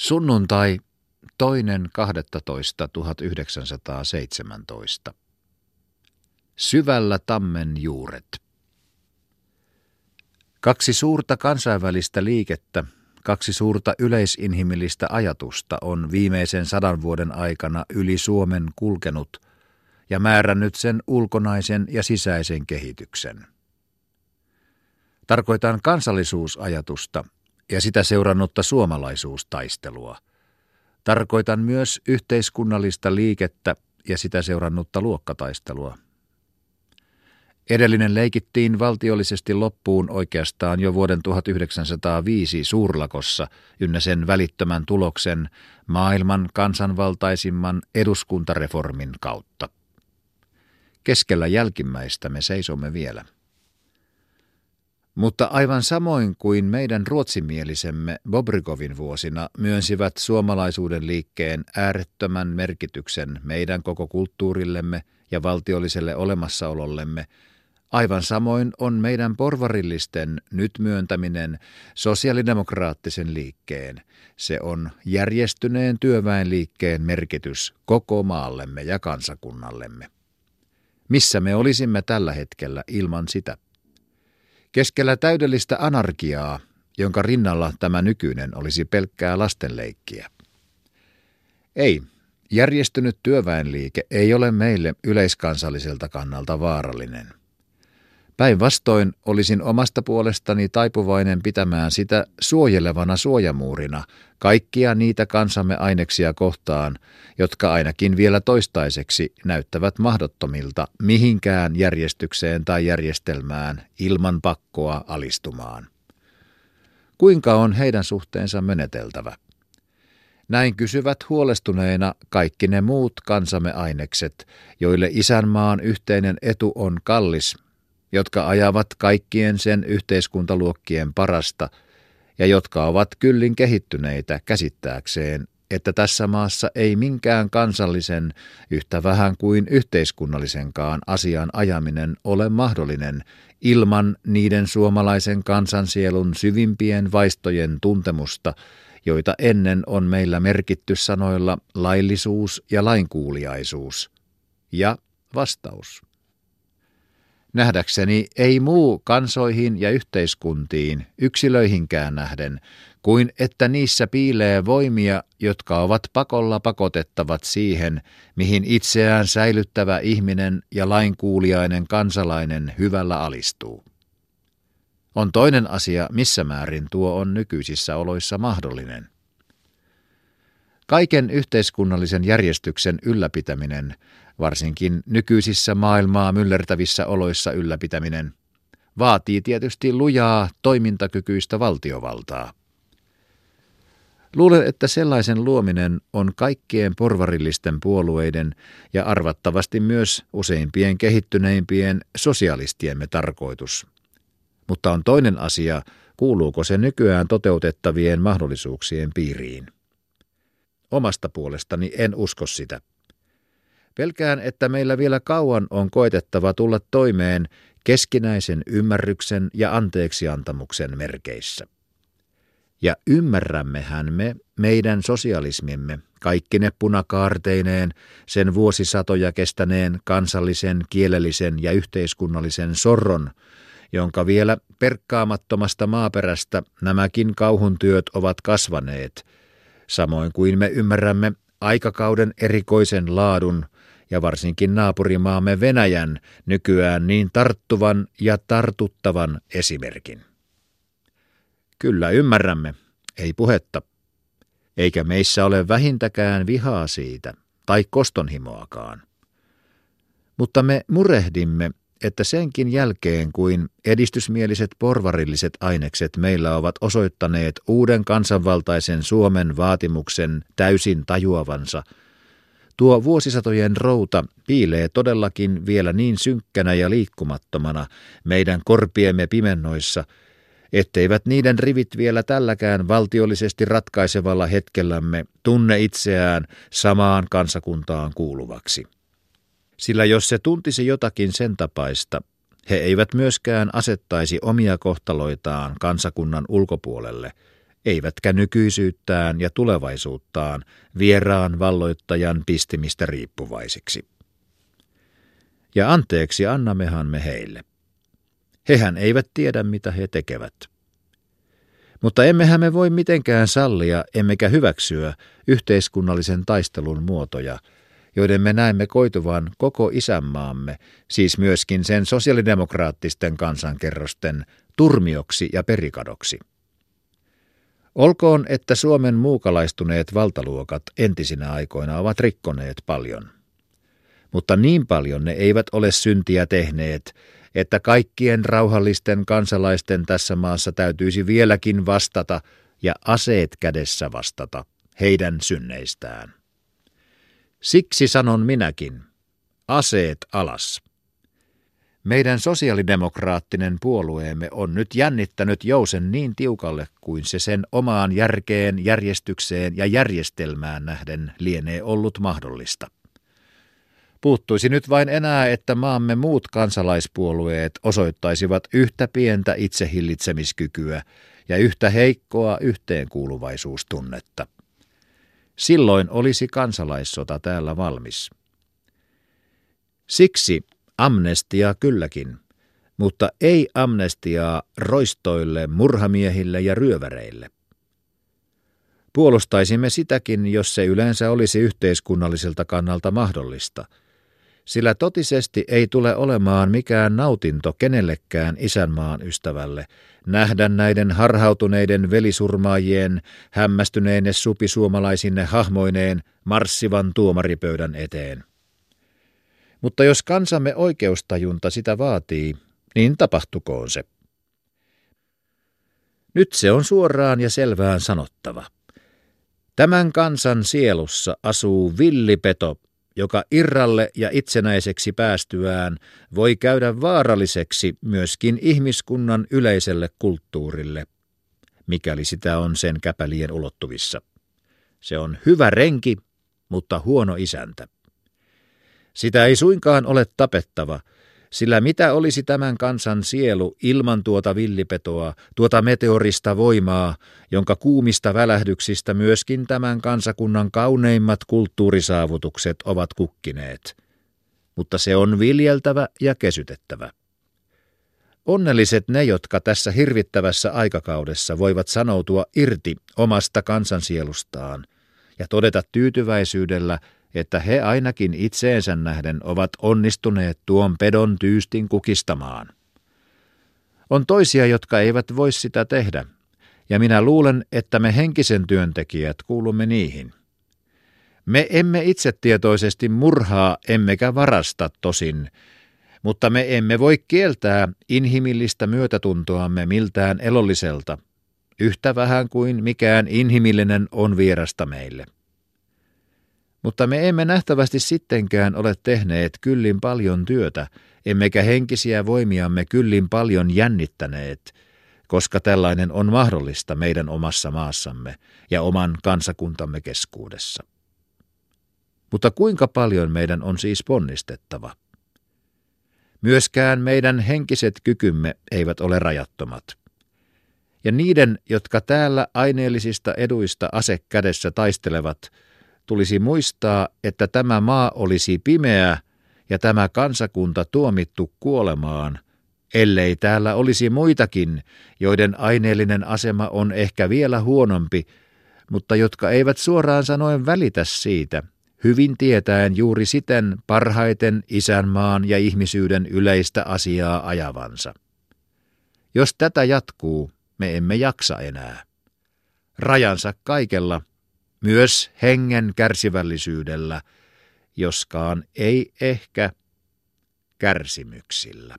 Sunnuntai toinen 12.1917. Syvällä tammen juuret. Kaksi suurta kansainvälistä liikettä, kaksi suurta yleisinhimillistä ajatusta on viimeisen sadan vuoden aikana yli Suomen kulkenut ja määrännyt sen ulkonaisen ja sisäisen kehityksen. Tarkoitan kansallisuusajatusta ja sitä seurannutta suomalaisuustaistelua. Tarkoitan myös yhteiskunnallista liikettä ja sitä seurannutta luokkataistelua. Edellinen leikittiin valtiollisesti loppuun oikeastaan jo vuoden 1905 suurlakossa ynnä sen välittömän tuloksen maailman kansanvaltaisimman eduskuntareformin kautta. Keskellä jälkimmäistä me seisomme vielä. Mutta aivan samoin kuin meidän ruotsimielisemme Bobrikovin vuosina myönsivät suomalaisuuden liikkeen äärettömän merkityksen meidän koko kulttuurillemme ja valtiolliselle olemassaolollemme, aivan samoin on meidän porvarillisten nyt myöntäminen sosiaalidemokraattisen liikkeen. Se on järjestyneen työväenliikkeen merkitys koko maallemme ja kansakunnallemme. Missä me olisimme tällä hetkellä ilman sitä? Keskellä täydellistä anarkiaa, jonka rinnalla tämä nykyinen olisi pelkkää lastenleikkiä. Ei, järjestynyt työväenliike ei ole meille yleiskansalliselta kannalta vaarallinen. Päinvastoin olisin omasta puolestani taipuvainen pitämään sitä suojelevana suojamuurina kaikkia niitä kansamme aineksia kohtaan, jotka ainakin vielä toistaiseksi näyttävät mahdottomilta mihinkään järjestykseen tai järjestelmään ilman pakkoa alistumaan. Kuinka on heidän suhteensa meneteltävä? Näin kysyvät huolestuneina kaikki ne muut kansamme ainekset, joille isänmaan yhteinen etu on kallis jotka ajavat kaikkien sen yhteiskuntaluokkien parasta ja jotka ovat kyllin kehittyneitä käsittääkseen, että tässä maassa ei minkään kansallisen yhtä vähän kuin yhteiskunnallisenkaan asian ajaminen ole mahdollinen ilman niiden suomalaisen kansansielun syvimpien vaistojen tuntemusta, joita ennen on meillä merkitty sanoilla laillisuus ja lainkuuliaisuus. Ja vastaus. Nähdäkseni ei muu kansoihin ja yhteiskuntiin, yksilöihinkään nähden, kuin että niissä piilee voimia, jotka ovat pakolla pakotettavat siihen, mihin itseään säilyttävä ihminen ja lainkuuliainen kansalainen hyvällä alistuu. On toinen asia, missä määrin tuo on nykyisissä oloissa mahdollinen. Kaiken yhteiskunnallisen järjestyksen ylläpitäminen varsinkin nykyisissä maailmaa myllertävissä oloissa ylläpitäminen, vaatii tietysti lujaa, toimintakykyistä valtiovaltaa. Luulen, että sellaisen luominen on kaikkien porvarillisten puolueiden ja arvattavasti myös useimpien kehittyneimpien sosialistiemme tarkoitus. Mutta on toinen asia, kuuluuko se nykyään toteutettavien mahdollisuuksien piiriin. Omasta puolestani en usko sitä. Pelkään, että meillä vielä kauan on koetettava tulla toimeen keskinäisen ymmärryksen ja anteeksiantamuksen merkeissä. Ja ymmärrämmehän me meidän sosialismimme, kaikki ne punakaarteineen, sen vuosisatoja kestäneen kansallisen, kielellisen ja yhteiskunnallisen sorron, jonka vielä perkkaamattomasta maaperästä nämäkin kauhuntyöt ovat kasvaneet, samoin kuin me ymmärrämme aikakauden erikoisen laadun, ja varsinkin naapurimaamme Venäjän nykyään niin tarttuvan ja tartuttavan esimerkin. Kyllä ymmärrämme, ei puhetta. Eikä meissä ole vähintäkään vihaa siitä, tai kostonhimoakaan. Mutta me murehdimme, että senkin jälkeen kuin edistysmieliset porvarilliset ainekset meillä ovat osoittaneet uuden kansanvaltaisen Suomen vaatimuksen täysin tajuavansa – Tuo vuosisatojen routa piilee todellakin vielä niin synkkänä ja liikkumattomana meidän korpiemme pimennoissa, etteivät niiden rivit vielä tälläkään valtiollisesti ratkaisevalla hetkellämme tunne itseään samaan kansakuntaan kuuluvaksi. Sillä jos se tuntisi jotakin sen tapaista, he eivät myöskään asettaisi omia kohtaloitaan kansakunnan ulkopuolelle, eivätkä nykyisyyttään ja tulevaisuuttaan vieraan valloittajan pistimistä riippuvaisiksi. Ja anteeksi annammehan me heille. Hehän eivät tiedä, mitä he tekevät. Mutta emmehän me voi mitenkään sallia emmekä hyväksyä yhteiskunnallisen taistelun muotoja, joiden me näemme koituvan koko isänmaamme, siis myöskin sen sosiaalidemokraattisten kansankerrosten, turmioksi ja perikadoksi. Olkoon, että Suomen muukalaistuneet valtaluokat entisinä aikoina ovat rikkoneet paljon. Mutta niin paljon ne eivät ole syntiä tehneet, että kaikkien rauhallisten kansalaisten tässä maassa täytyisi vieläkin vastata ja aseet kädessä vastata heidän synneistään. Siksi sanon minäkin, aseet alas. Meidän sosiaalidemokraattinen puolueemme on nyt jännittänyt jousen niin tiukalle kuin se sen omaan järkeen, järjestykseen ja järjestelmään nähden lienee ollut mahdollista. Puuttuisi nyt vain enää, että maamme muut kansalaispuolueet osoittaisivat yhtä pientä itsehillitsemiskykyä ja yhtä heikkoa yhteenkuuluvaisuustunnetta. Silloin olisi kansalaissota täällä valmis. Siksi amnestia kylläkin, mutta ei amnestiaa roistoille, murhamiehille ja ryöväreille. Puolustaisimme sitäkin, jos se yleensä olisi yhteiskunnalliselta kannalta mahdollista – sillä totisesti ei tule olemaan mikään nautinto kenellekään isänmaan ystävälle nähdä näiden harhautuneiden velisurmaajien hämmästyneine supisuomalaisinne hahmoineen marssivan tuomaripöydän eteen. Mutta jos kansamme oikeustajunta sitä vaatii, niin tapahtukoon se. Nyt se on suoraan ja selvään sanottava. Tämän kansan sielussa asuu villipeto, joka irralle ja itsenäiseksi päästyään voi käydä vaaralliseksi myöskin ihmiskunnan yleiselle kulttuurille, mikäli sitä on sen käpälien ulottuvissa. Se on hyvä renki, mutta huono isäntä. Sitä ei suinkaan ole tapettava, sillä mitä olisi tämän kansan sielu ilman tuota villipetoa, tuota meteorista voimaa, jonka kuumista välähdyksistä myöskin tämän kansakunnan kauneimmat kulttuurisaavutukset ovat kukkineet. Mutta se on viljeltävä ja kesytettävä. Onnelliset ne, jotka tässä hirvittävässä aikakaudessa voivat sanoutua irti omasta kansansielustaan ja todeta tyytyväisyydellä, että he ainakin itseensä nähden ovat onnistuneet tuon pedon tyystin kukistamaan. On toisia, jotka eivät voi sitä tehdä, ja minä luulen, että me henkisen työntekijät kuulumme niihin. Me emme itse tietoisesti murhaa emmekä varasta tosin, mutta me emme voi kieltää inhimillistä myötätuntoamme miltään elolliselta, yhtä vähän kuin mikään inhimillinen on vierasta meille. Mutta me emme nähtävästi sittenkään ole tehneet kyllin paljon työtä, emmekä henkisiä voimiamme kyllin paljon jännittäneet, koska tällainen on mahdollista meidän omassa maassamme ja oman kansakuntamme keskuudessa. Mutta kuinka paljon meidän on siis ponnistettava? Myöskään meidän henkiset kykymme eivät ole rajattomat. Ja niiden, jotka täällä aineellisista eduista ase kädessä taistelevat, tulisi muistaa, että tämä maa olisi pimeä ja tämä kansakunta tuomittu kuolemaan, ellei täällä olisi muitakin, joiden aineellinen asema on ehkä vielä huonompi, mutta jotka eivät suoraan sanoen välitä siitä, hyvin tietäen juuri siten parhaiten isänmaan ja ihmisyyden yleistä asiaa ajavansa. Jos tätä jatkuu, me emme jaksa enää. Rajansa kaikella myös hengen kärsivällisyydellä, joskaan ei ehkä kärsimyksillä.